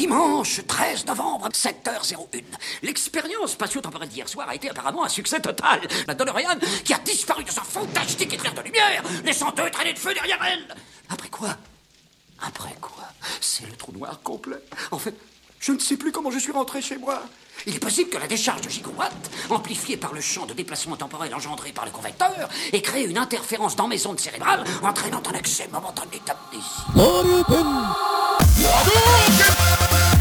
Dimanche 13 novembre, 7h01. L'expérience spatio-temporelle d'hier soir a été apparemment un succès total. La DeLorean qui a disparu de son fantastique éclair de lumière, laissant deux traînées de feu derrière elle. Après quoi? Après quoi? C'est le trou noir complet. En fait, je ne sais plus comment je suis rentré chez moi. Il est possible que la décharge de gigawatts, amplifiée par le champ de déplacement temporel engendré par le convecteur, ait créé une interférence dans mes ondes cérébrales, entraînant un accès momentané d'amnésie.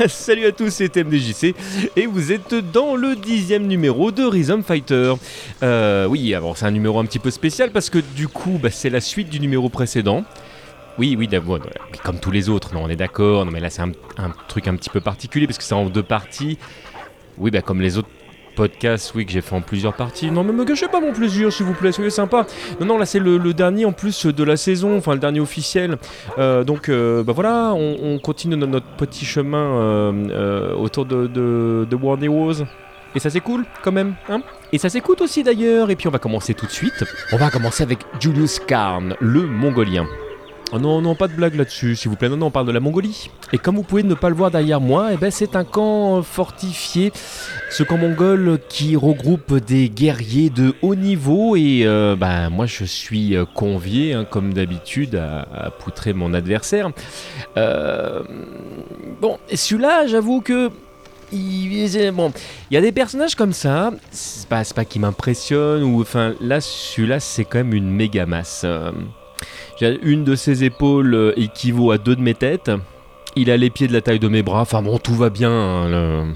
Salut à tous, c'est MDJC et vous êtes dans le dixième numéro de Rhythm Fighter. Euh, oui, alors c'est un numéro un petit peu spécial parce que du coup, bah, c'est la suite du numéro précédent. Oui, oui, d'abord, comme tous les autres, non, on est d'accord. Non, mais là, c'est un, un truc un petit peu particulier parce que c'est en deux parties. Oui, bah, comme les autres podcasts, oui, que j'ai fait en plusieurs parties. Non, mais me gâchez pas mon plaisir, s'il vous plaît, soyez sympa. Non, non, là, c'est le, dernier en plus de la saison, enfin, le dernier officiel. Euh, donc, euh, bah voilà, on, on continue no- notre petit chemin euh, euh, autour de, de, World Heroes. Et ça c'est cool quand même, hein? Et ça s'écoute aussi d'ailleurs. Et puis on va commencer tout de suite. On va commencer avec Julius Karn, le Mongolien. Oh non, non, pas de blague là-dessus, s'il vous plaît. Non, non, on parle de la Mongolie. Et comme vous pouvez ne pas le voir derrière moi, eh ben, c'est un camp fortifié. Ce camp mongol qui regroupe des guerriers de haut niveau. Et euh, ben, moi, je suis euh, convié, hein, comme d'habitude, à, poutrer mon adversaire. Euh, bon, celui-là, j'avoue que. Il, y a des personnages comme ça, c'est pas, pas qui m'impressionnent, ou enfin là, celui-là, c'est quand même une méga masse. Une de ses épaules euh, équivaut à deux de mes têtes. Il a les pieds de la taille de mes bras. Enfin bon, tout va bien. hein,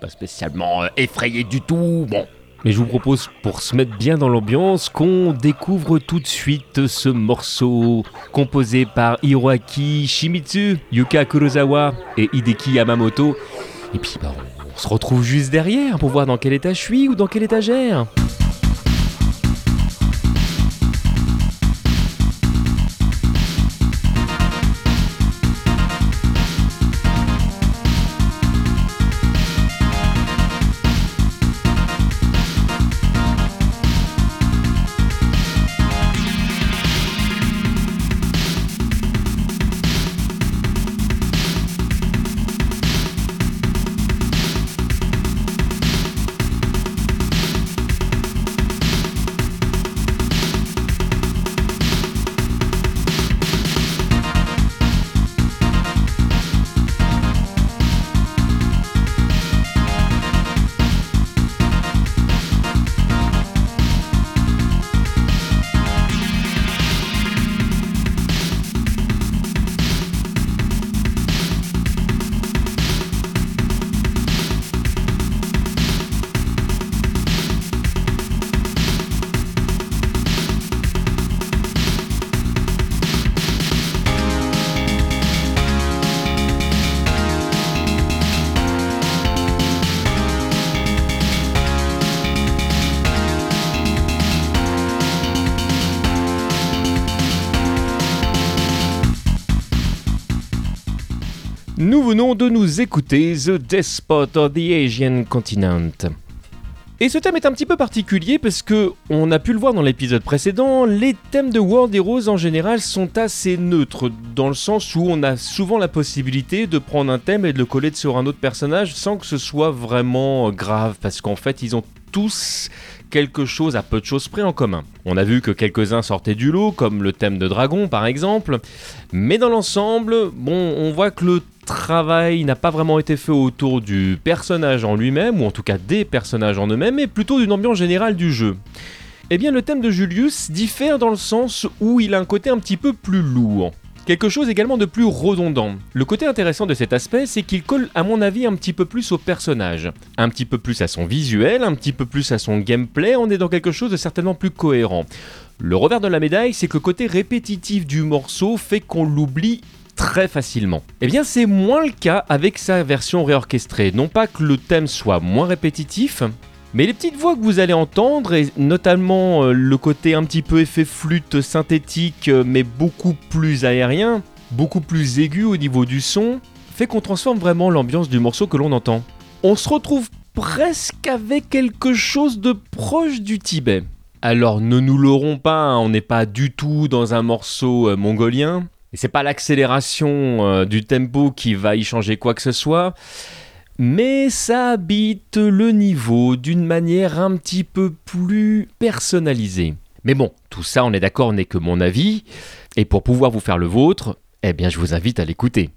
Pas spécialement euh, effrayé du tout. Bon. Mais je vous propose, pour se mettre bien dans l'ambiance, qu'on découvre tout de suite ce morceau composé par Hiroaki Shimizu, Yuka Kurosawa et Hideki Yamamoto. Et puis, bah, on, on se retrouve juste derrière pour voir dans quel état je suis ou dans quelle étagère. Nous venons de nous écouter The Despot of the Asian Continent. Et ce thème est un petit peu particulier parce que, on a pu le voir dans l'épisode précédent, les thèmes de World Heroes en général sont assez neutres, dans le sens où on a souvent la possibilité de prendre un thème et de le coller sur un autre personnage sans que ce soit vraiment grave, parce qu'en fait ils ont tous quelque chose à peu de choses près en commun. On a vu que quelques-uns sortaient du lot, comme le thème de Dragon par exemple, mais dans l'ensemble, on voit que le travail n'a pas vraiment été fait autour du personnage en lui-même, ou en tout cas des personnages en eux-mêmes, mais plutôt d'une ambiance générale du jeu. Eh bien, le thème de Julius diffère dans le sens où il a un côté un petit peu plus lourd. Quelque chose également de plus redondant. Le côté intéressant de cet aspect, c'est qu'il colle à mon avis un petit peu plus au personnage, un petit peu plus à son visuel, un petit peu plus à son gameplay, on est dans quelque chose de certainement plus cohérent. Le revers de la médaille, c'est que le côté répétitif du morceau fait qu'on l'oublie très facilement. Eh bien, c'est moins le cas avec sa version réorchestrée. Non pas que le thème soit moins répétitif, mais les petites voix que vous allez entendre, et notamment euh, le côté un petit peu effet flûte synthétique, euh, mais beaucoup plus aérien, beaucoup plus aigu au niveau du son, fait qu'on transforme vraiment l'ambiance du morceau que l'on entend. On se retrouve presque avec quelque chose de proche du Tibet. Alors ne nous l'aurons pas, hein, on n'est pas du tout dans un morceau euh, mongolien, et c'est pas l'accélération du tempo qui va y changer quoi que ce soit mais ça habite le niveau d'une manière un petit peu plus personnalisée. Mais bon, tout ça, on est d'accord, n'est que mon avis, et pour pouvoir vous faire le vôtre, eh bien je vous invite à l'écouter.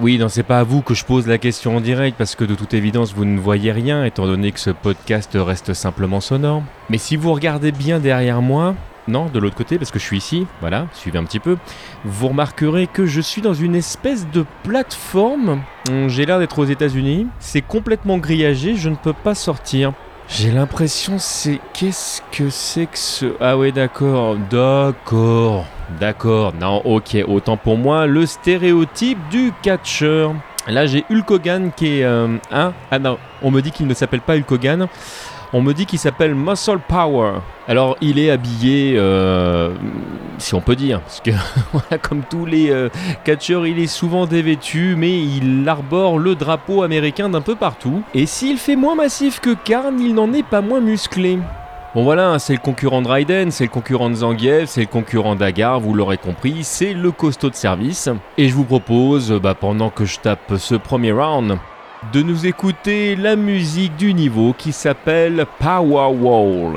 Oui, non, c'est pas à vous que je pose la question en direct parce que de toute évidence vous ne voyez rien étant donné que ce podcast reste simplement sonore. Mais si vous regardez bien derrière moi, non, de l'autre côté parce que je suis ici, voilà, suivez un petit peu, vous remarquerez que je suis dans une espèce de plateforme. J'ai l'air d'être aux États-Unis, c'est complètement grillagé, je ne peux pas sortir. J'ai l'impression c'est qu'est-ce que c'est que ce Ah ouais, d'accord, d'accord. D'accord, non, ok, autant pour moi, le stéréotype du catcheur. Là, j'ai Hulk Hogan qui est euh, un. Ah non, on me dit qu'il ne s'appelle pas Hulk Hogan. On me dit qu'il s'appelle Muscle Power. Alors, il est habillé, euh, si on peut dire, parce que comme tous les euh, catcheurs, il est souvent dévêtu, mais il arbore le drapeau américain d'un peu partout. Et s'il fait moins massif que Karn, il n'en est pas moins musclé. Bon voilà, c'est le concurrent de Raiden, c'est le concurrent de Zangief, c'est le concurrent d'Agar, vous l'aurez compris, c'est le costaud de service. Et je vous propose, bah, pendant que je tape ce premier round, de nous écouter la musique du niveau qui s'appelle Power Wall.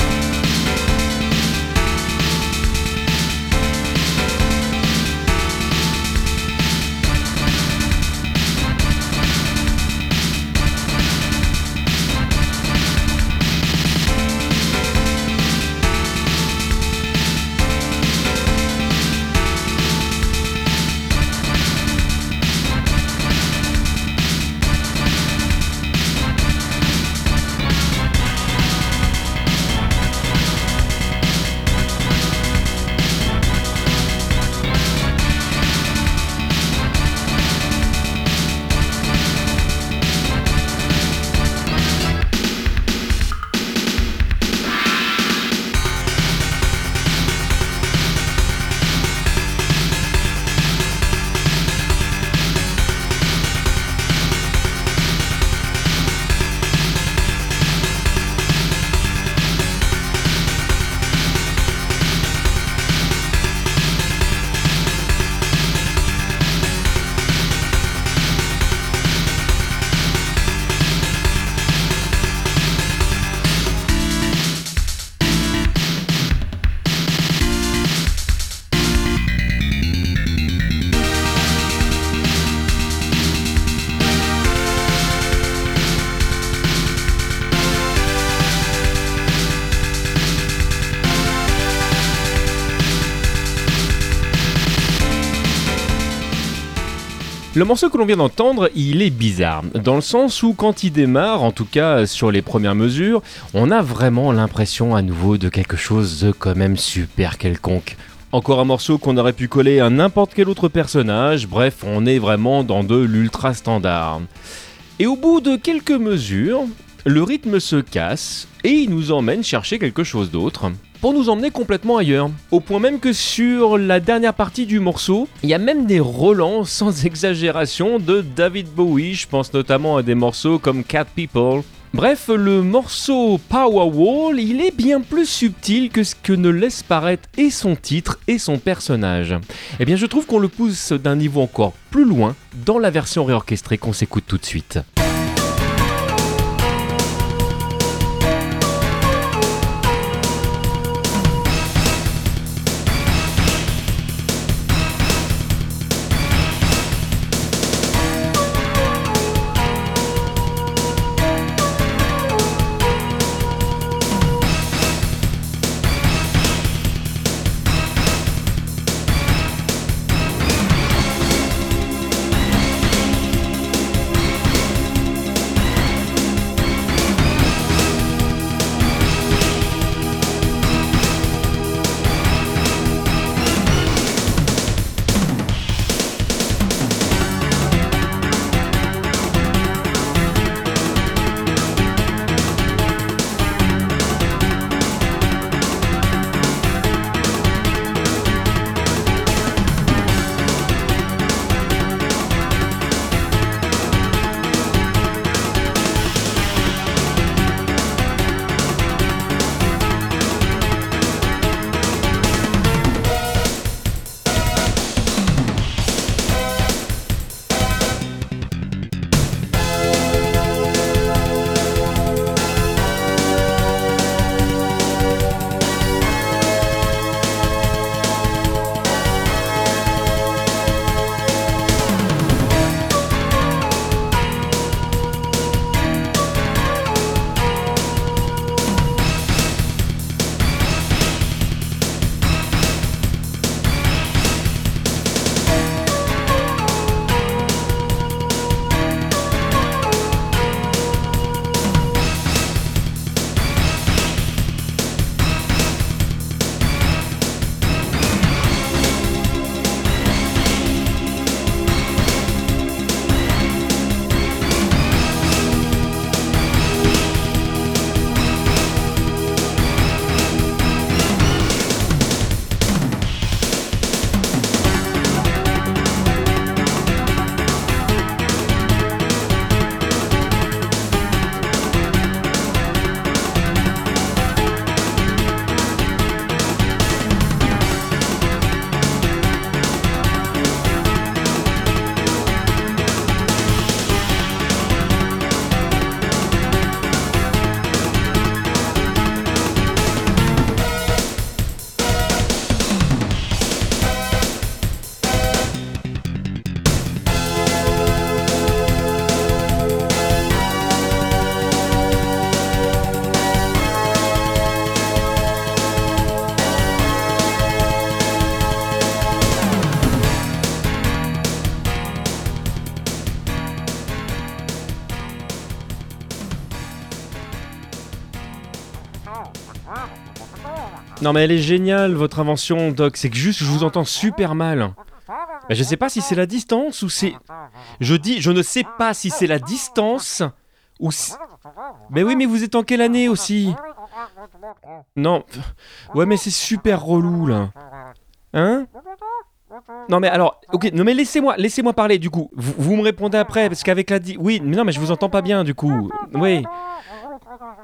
Le morceau que l'on vient d'entendre, il est bizarre, dans le sens où quand il démarre, en tout cas sur les premières mesures, on a vraiment l'impression à nouveau de quelque chose de quand même super quelconque. Encore un morceau qu'on aurait pu coller à n'importe quel autre personnage, bref, on est vraiment dans de l'ultra standard. Et au bout de quelques mesures, le rythme se casse et il nous emmène chercher quelque chose d'autre pour nous emmener complètement ailleurs. Au point même que sur la dernière partie du morceau, il y a même des relents sans exagération de David Bowie, je pense notamment à des morceaux comme Cat People. Bref, le morceau Powerwall, il est bien plus subtil que ce que ne laisse paraître et son titre et son personnage. Eh bien, je trouve qu'on le pousse d'un niveau encore plus loin dans la version réorchestrée qu'on s'écoute tout de suite. Non mais elle est géniale votre invention, Doc. C'est que juste je vous entends super mal. Mais je sais pas si c'est la distance ou c'est. Je dis, je ne sais pas si c'est la distance ou si. Mais oui, mais vous êtes en quelle année aussi? Non. Ouais, mais c'est super relou là. Hein? Non mais alors, ok, non mais laissez-moi, laissez-moi parler du coup. Vous, vous me répondez après parce qu'avec la di... Oui, mais non mais je vous entends pas bien du coup. Oui.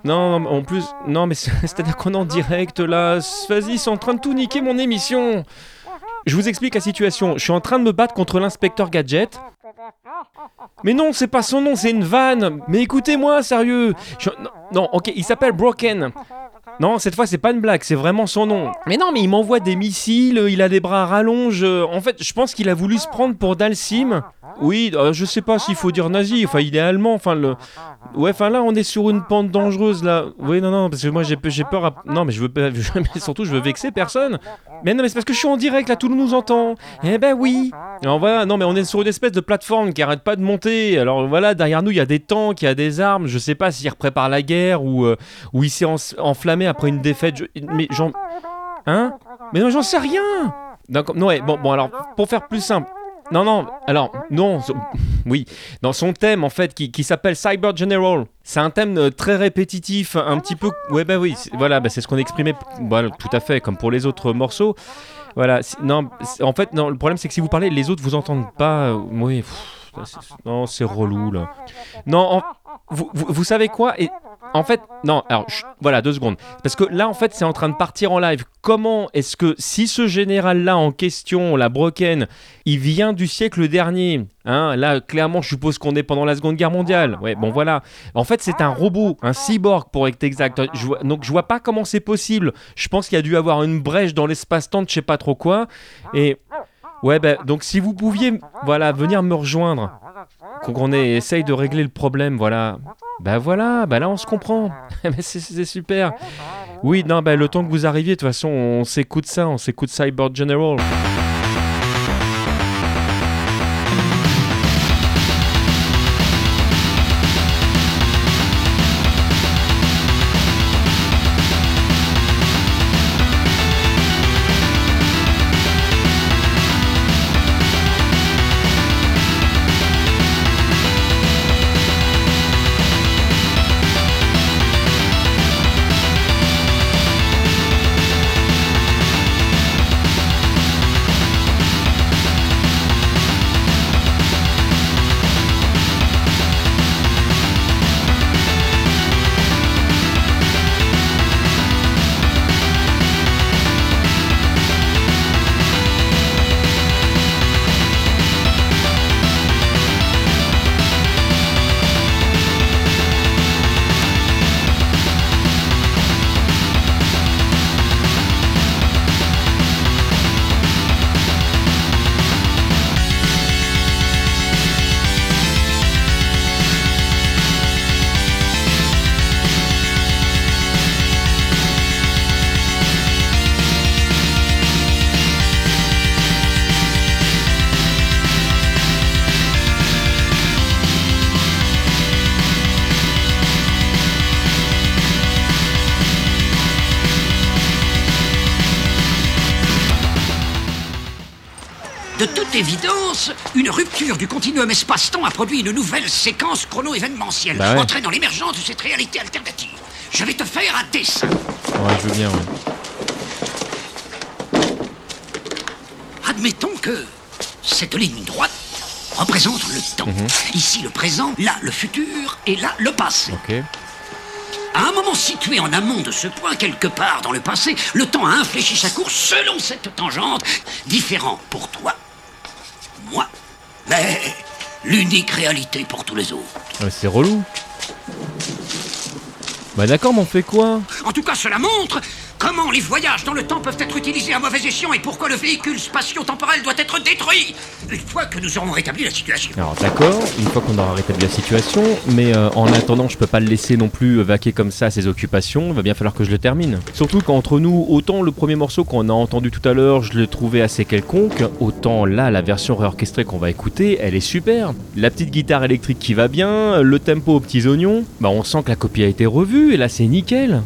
Non, en plus, non mais c'est- c'est-à-dire qu'on est en direct là. Vas-y, c'est en train de tout niquer mon émission. Je vous explique la situation. Je suis en train de me battre contre l'inspecteur Gadget. Mais non, c'est pas son nom, c'est une vanne. Mais écoutez-moi, sérieux. Non, ok, il s'appelle Broken. Non, cette fois, c'est pas une blague, c'est vraiment son nom. Mais non, mais il m'envoie des missiles, il a des bras à rallonge. euh, En fait, je pense qu'il a voulu se prendre pour Dalsim. Oui, euh, je sais pas s'il faut dire nazi, enfin, il est allemand, enfin, le. Ouais, enfin, là, on est sur une pente dangereuse, là. Oui, non, non, parce que moi, j'ai pe- j'ai peur. à- Non, mais je veux pas. mais surtout, je veux vexer personne. Mais non, mais c'est parce que je suis en direct, là, tout le monde nous entend. Eh ben oui. Alors voilà, non, mais on est sur une espèce de plateforme qui arrête pas de monter. Alors voilà, derrière nous, il y a des tanks, il y a des armes. Je sais pas s'il prépare la guerre ou, euh, ou il s'est en- enflammé après une défaite. Mais j'en. Hein Mais non, j'en sais rien D'accord, non, ouais, bon, bon, alors, pour faire plus simple. Non, non, alors, non, oui, dans son thème, en fait, qui, qui s'appelle Cyber General. C'est un thème euh, très répétitif, un petit peu... Ouais, bah oui, voilà, bah, c'est ce qu'on exprimait, voilà, tout à fait, comme pour les autres morceaux. Voilà, non, en fait, non, le problème, c'est que si vous parlez, les autres vous entendent pas. euh, oui, pff, non, c'est relou, là. Non, vous, vous, savez quoi Et en fait, non, alors, voilà, deux secondes. Parce que là, en fait, c'est en train de partir en live. Comment est-ce que, si ce général-là en question, la Broken, il vient du siècle dernier, hein, là, clairement, je suppose qu'on est pendant la Seconde Guerre mondiale. Ouais, bon, voilà. En fait, c'est un robot, un cyborg, pour être exact. Donc, je vois pas comment c'est possible. Je pense qu'il y a dû avoir une brèche dans l'espace-temps de je sais pas trop quoi. Et. Ouais, ben, donc si vous pouviez, voilà, venir me rejoindre, qu'on essaye de régler le problème, voilà. Bah voilà, bah là on se comprend. C'est super. Oui, non, bah le temps que vous arriviez, de toute façon, on s'écoute ça, on s'écoute Cyber General. Une rupture du continuum espace-temps a produit une nouvelle séquence chrono-événementielle, Bah ouais. entraînant l'émergence de cette réalité alternative. Je vais te faire un dessin. Ouais, je veux bien, ouais. Admettons que cette ligne droite représente le temps. Mhm. Ici le présent, là le futur et là le passé. À un moment situé en amont de ce point, quelque part dans le passé, le temps a infléchi sa course selon cette tangente, différent pour toi, mais l'unique réalité pour tous les autres. Ouais, c'est relou. Bah d'accord, mais on fait quoi? En tout cas, cela montre comment les voyages dans le temps peuvent être utilisés à mauvais escient et pourquoi le véhicule spatio-temporel doit être détruit une fois que nous aurons rétabli la situation. Alors d'accord, une fois qu'on aura rétabli la situation, mais euh, en attendant, je peux pas le laisser non plus vaquer comme ça à ses occupations, il va bien falloir que je le termine. Surtout qu'entre nous, autant le premier morceau qu'on a entendu tout à l'heure, je l'ai trouvé assez quelconque, autant là, la version réorchestrée qu'on va écouter, elle est super. La petite guitare électrique qui va bien, le tempo aux petits oignons, bah on sent que la copie a été revue, et là c'est nickel.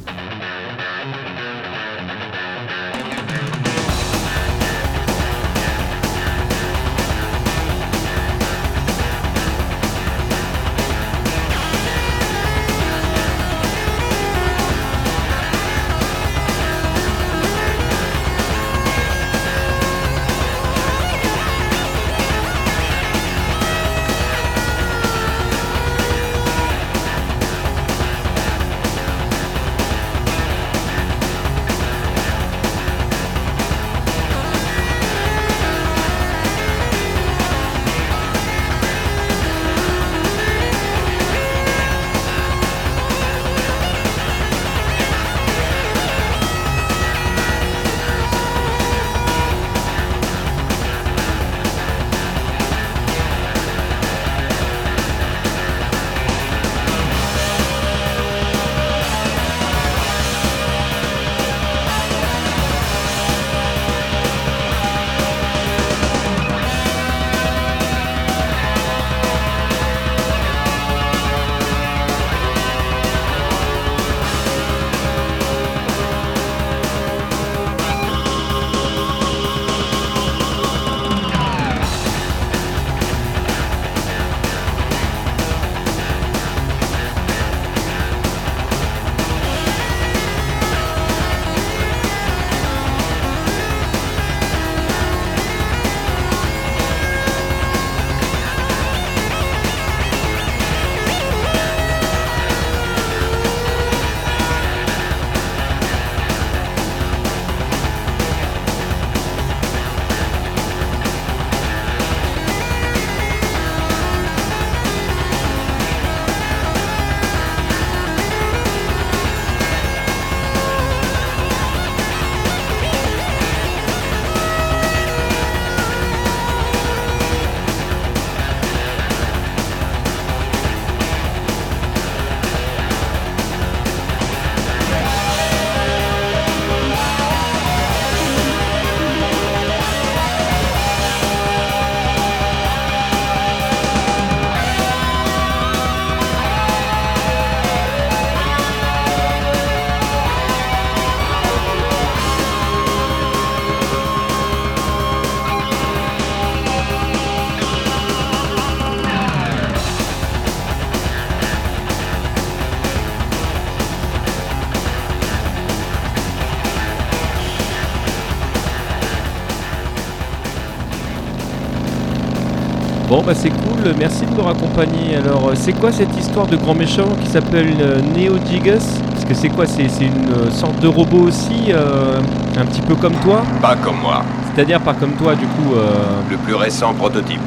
Bah c'est cool, merci de me raccompagner. Alors euh, c'est quoi cette histoire de grand méchant qui s'appelle euh, Neo Gigas Parce que c'est quoi? C'est une euh, sorte de robot aussi, euh, un petit peu comme toi? Pas comme moi. C'est-à-dire pas comme toi du coup, euh, Le plus récent prototype.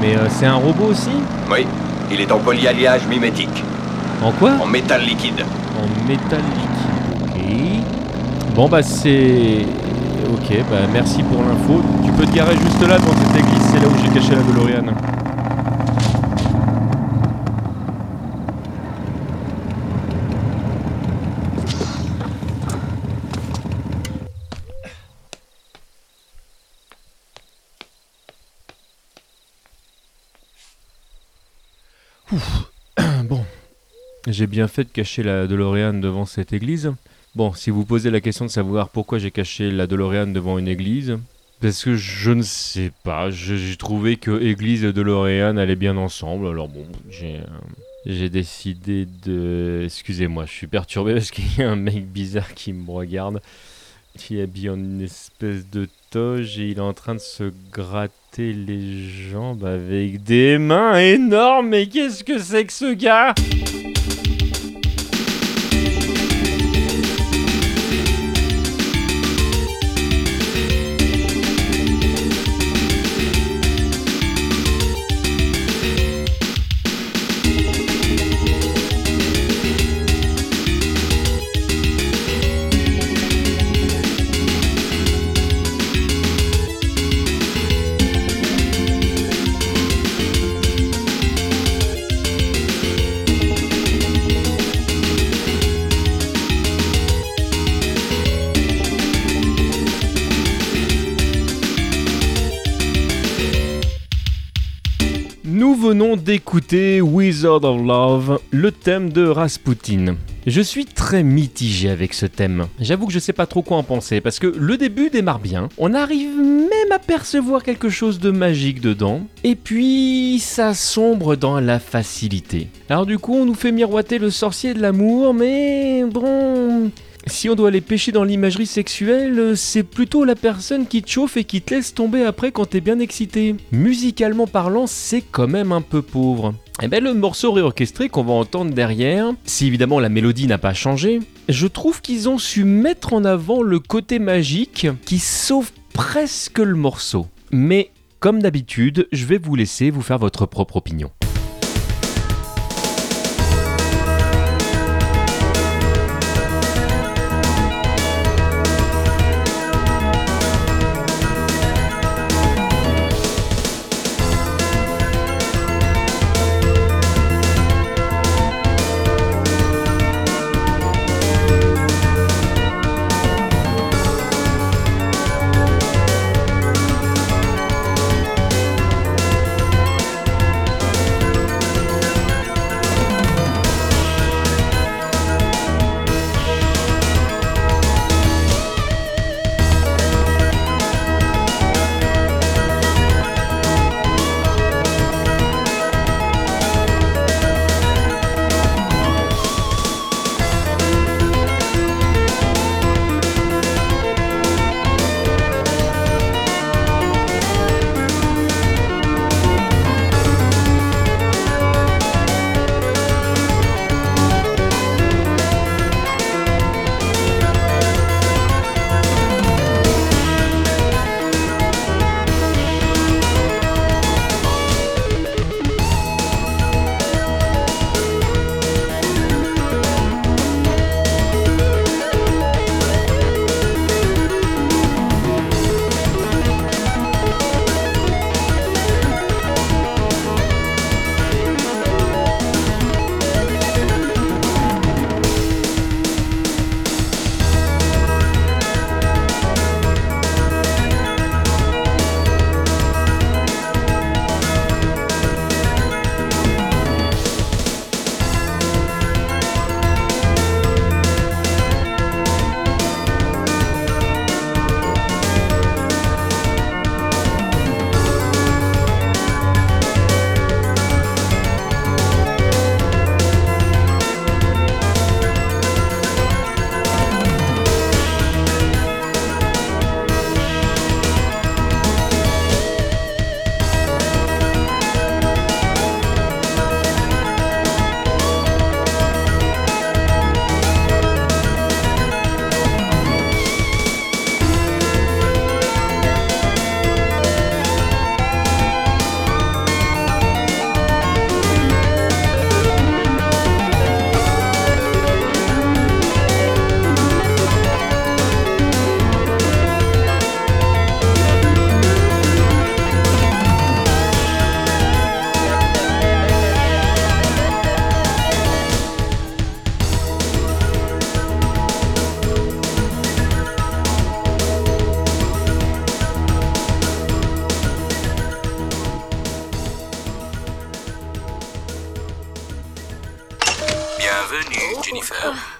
mais euh, c'est un robot aussi? Oui. Il est en polyalliage mimétique. En quoi? En métal liquide. En métal liquide. Ok. Bon bah c'est... Ok, bah merci pour l'info. Tu peux te garer juste là devant cette église, c'est là où j'ai caché la DeLorean. J'ai bien fait de cacher la DeLorean devant cette église. Bon, si vous posez la question de savoir pourquoi j'ai caché la DeLorean devant une église, parce que je ne sais pas, j'ai trouvé que église et DeLorean allaient bien ensemble, alors bon, j'ai... euh, J'ai décidé de... Excusez-moi, je suis perturbé parce qu'il y a un mec bizarre qui me regarde, qui est habillé en une espèce de toge et il est en train de se gratter les jambes avec des mains énormes. Mais qu'est-ce que c'est que ce gars? D'écouter Wizard of Love, le thème de Rasputin. Je suis très mitigé avec ce thème. J'avoue que je sais pas trop quoi en penser parce que le début démarre bien, on arrive même à percevoir quelque chose de magique dedans, et puis ça sombre dans la facilité. Alors du coup, on nous fait miroiter le sorcier de l'amour, mais bon, si on doit aller pêcher dans l'imagerie sexuelle, c'est plutôt la personne qui te chauffe et qui te laisse tomber après quand t'es bien excité. Musicalement parlant, c'est quand même un peu pauvre. Et ben le morceau réorchestré qu'on va entendre derrière, si évidemment la mélodie n'a pas changé, je trouve qu'ils ont su mettre en avant le côté magique qui sauve presque le morceau. Mais comme d'habitude, je vais vous laisser vous faire votre propre opinion.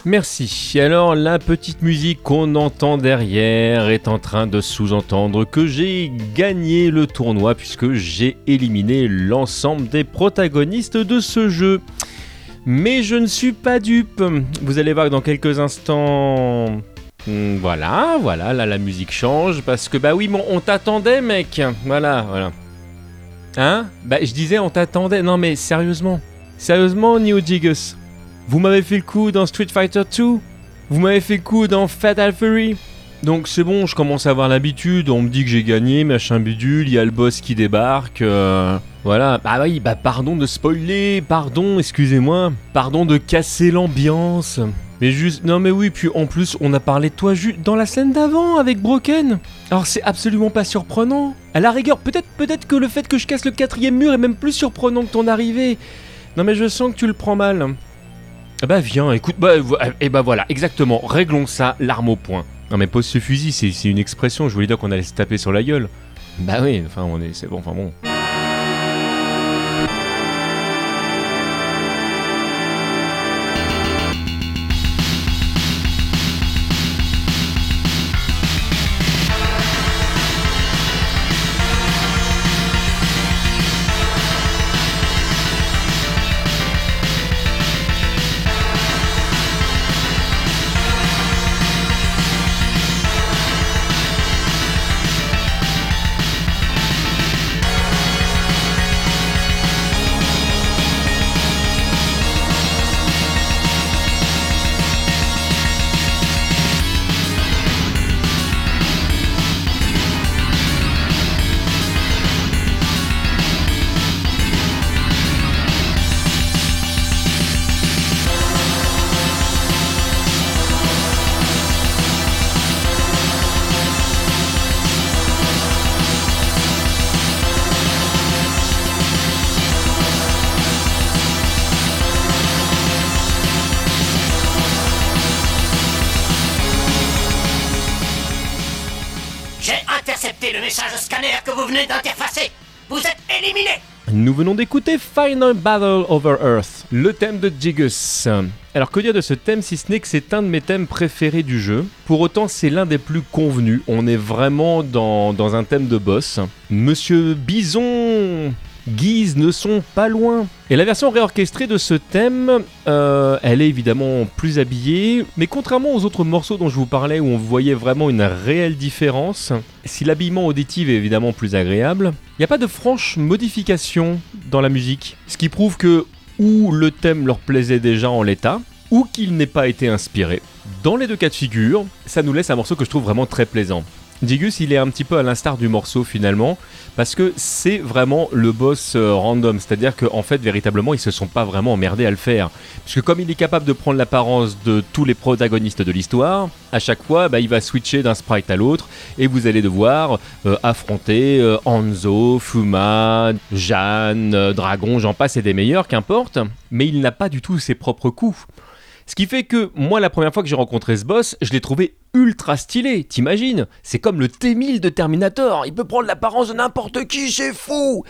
Merci. Alors la petite musique qu'on entend derrière est en train de sous-entendre que j'ai gagné le tournoi puisque j'ai éliminé l'ensemble des protagonistes de ce jeu. Mais je ne suis pas dupe. Vous allez voir que dans quelques instants... Hmm, Voilà, voilà, là la musique change parce que bah oui, bon, on t'attendait mec. Voilà, voilà. Hein? Bah je disais on t'attendait. Non mais sérieusement. Sérieusement Gigus. Vous m'avez fait le coup dans Street Fighter 2 Vous m'avez fait le coup dans Fatal Fury Donc c'est bon, je commence à avoir l'habitude, on me dit que j'ai gagné, machin bidule, il y a le boss qui débarque, euh, voilà. Bah oui, bah pardon de spoiler, pardon, excusez-moi, pardon de casser l'ambiance. Mais juste, non mais oui, puis en plus on a parlé de toi juste dans la scène d'avant avec Broken. Alors c'est absolument pas surprenant. À la rigueur, peut-être peut-être que le fait que je casse le quatrième mur est même plus surprenant que ton arrivée. Non mais je sens que tu le prends mal. Ah Bah viens, écoute, bah, et bah voilà, exactement, réglons ça, l'arme au point. Non mais pose ce fusil, c'est c'est une expression, je voulais dire qu'on allait se taper sur la gueule. Bah oui, enfin on est, c'est bon, enfin bon. Message scanner que vous venez d'interfacer. Vous êtes éliminé. Nous venons d'écouter Final Battle Over Earth, le thème de Jigus. Alors que dire de ce thème si ce n'est que c'est un de mes thèmes préférés du jeu? Pour autant c'est l'un des plus convenus, on est vraiment dans, dans un thème de boss. Monsieur Bison Guise ne sont pas loin. Et la version réorchestrée de ce thème, euh, elle est évidemment plus habillée, mais contrairement aux autres morceaux dont je vous parlais où on voyait vraiment une réelle différence, si l'habillement auditif est évidemment plus agréable, il n'y a pas de franche modification dans la musique. Ce qui prouve que ou le thème leur plaisait déjà en l'état, ou qu'il n'ait pas été inspiré. Dans les deux cas de figure, ça nous laisse un morceau que je trouve vraiment très plaisant. Digus, il est un petit peu à l'instar du morceau finalement, parce que c'est vraiment le boss euh, random, c'est-à-dire qu'en fait, véritablement, ils se sont pas vraiment emmerdés à le faire. Puisque comme il est capable de prendre l'apparence de tous les protagonistes de l'histoire, à chaque fois, bah, il va switcher d'un sprite à l'autre, et vous allez devoir euh, affronter euh, Hanzo, Fuma, Jeanne, Dragon, j'en passe et des meilleurs, qu'importe, mais il n'a pas du tout ses propres coups. Ce qui fait que moi, la première fois que j'ai rencontré ce boss, je l'ai trouvé ultra stylé, t'imagines? C'est comme le T-1000 de Terminator, il peut prendre l'apparence de n'importe qui, c'est fou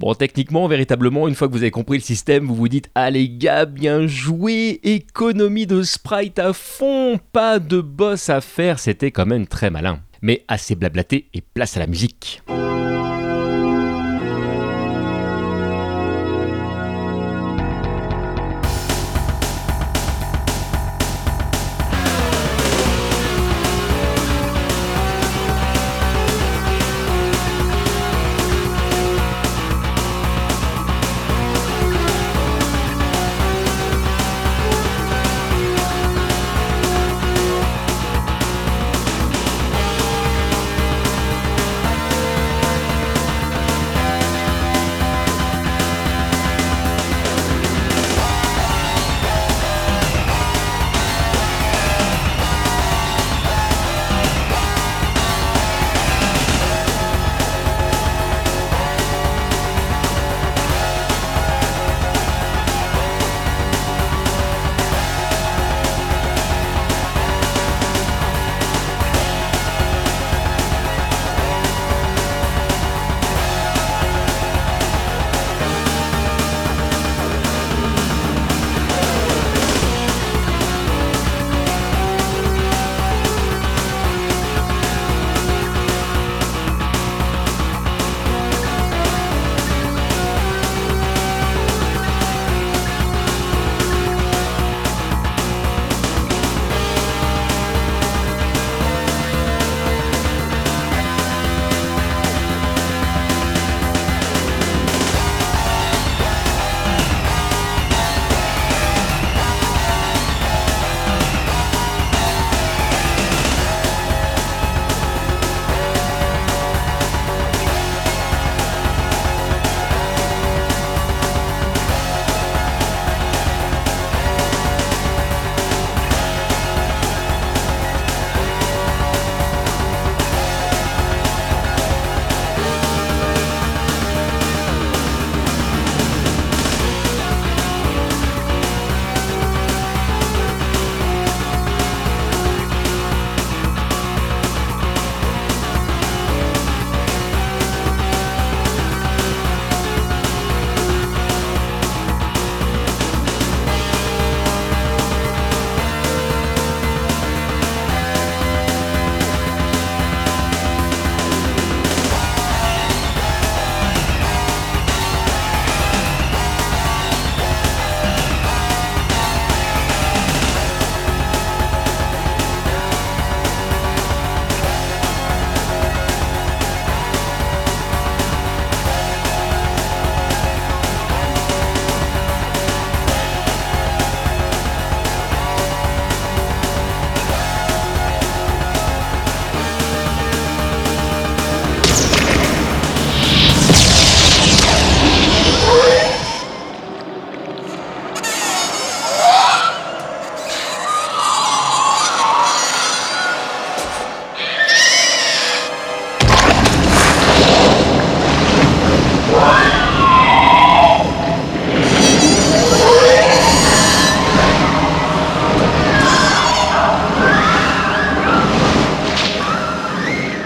Bon, techniquement, véritablement, une fois que vous avez compris le système, vous vous dites Ah les gars, bien joué, économie de sprite à fond, pas de boss à faire, c'était quand même très malin. Mais assez blablaté et place à la musique.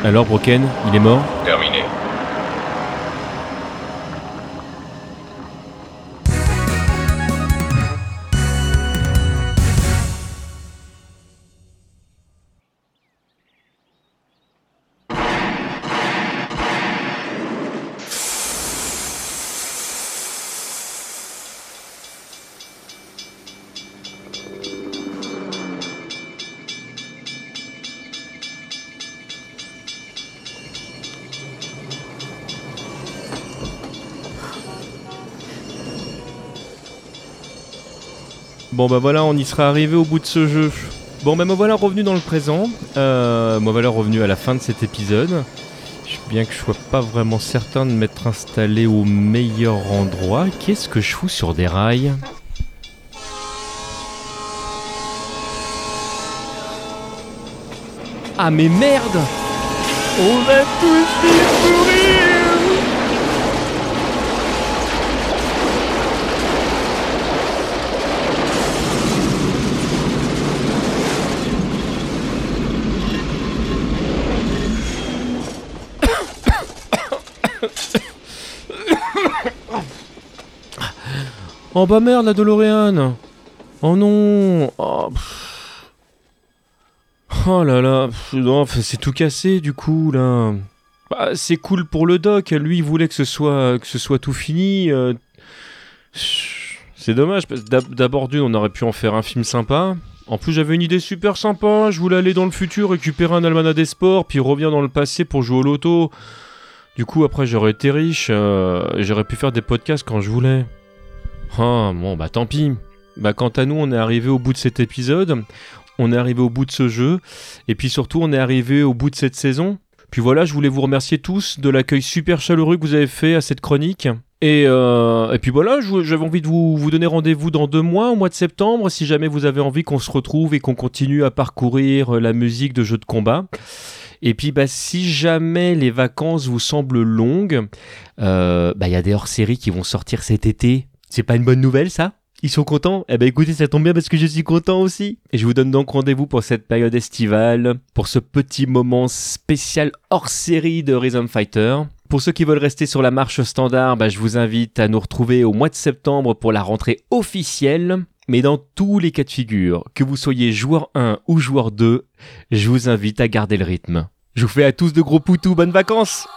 Alors, Broken, il est mort? Bon bah voilà, on y sera arrivé au bout de ce jeu. Bon bah me voilà revenu dans le présent. Euh, me voilà revenu à la fin de cet épisode. Bien que je sois pas vraiment certain de m'être installé au meilleur endroit, qu'est-ce que je fous sur des rails? Ah mais merde On va tous Oh bah merde la DeLorean Oh non oh. Oh là là c'est tout cassé du coup là. Bah, c'est cool pour le doc, lui il voulait que ce soit que ce soit tout fini. euh. C'est dommage parce d'abord d'une on aurait pu en faire un film sympa. En plus j'avais une idée super sympa, je voulais aller dans le futur récupérer un almanach des sports puis revenir dans le passé pour jouer au loto. Du coup après j'aurais été riche, euh, j'aurais pu faire des podcasts quand je voulais. Ah bon bah tant pis. Bah quant à nous on est arrivé au bout de cet épisode, on est arrivé au bout de ce jeu, et puis surtout on est arrivé au bout de cette saison. Puis voilà, je voulais vous remercier tous de l'accueil super chaleureux que vous avez fait à cette chronique. Et, euh, et puis voilà, j'avais envie de vous, vous donner rendez-vous dans deux mois, au mois de septembre, si jamais vous avez envie qu'on se retrouve et qu'on continue à parcourir euh, la musique de jeux de combat. Et puis bah, si jamais les vacances vous semblent longues, euh, bah, il y a des hors-séries qui vont sortir cet été. C'est pas une bonne nouvelle ça? Ils sont contents? Eh ben écoutez, ça tombe bien parce que je suis content aussi. Et je vous donne donc rendez-vous pour cette période estivale, pour ce petit moment spécial hors-série de Rhythm Fighter. Pour ceux qui veulent rester sur la marche standard, bah, je vous invite à nous retrouver au mois de septembre pour la rentrée officielle. Mais dans tous les cas de figure, que vous soyez joueur 1 ou joueur 2, je vous invite à garder le rythme. Je vous fais à tous de gros poutous, bonnes vacances「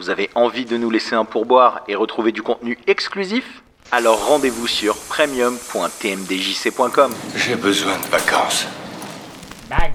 Vous avez envie de nous laisser un pourboire et retrouver du contenu exclusif? Alors rendez-vous sur premium.tmdjc.com. J'ai besoin de vacances. Bah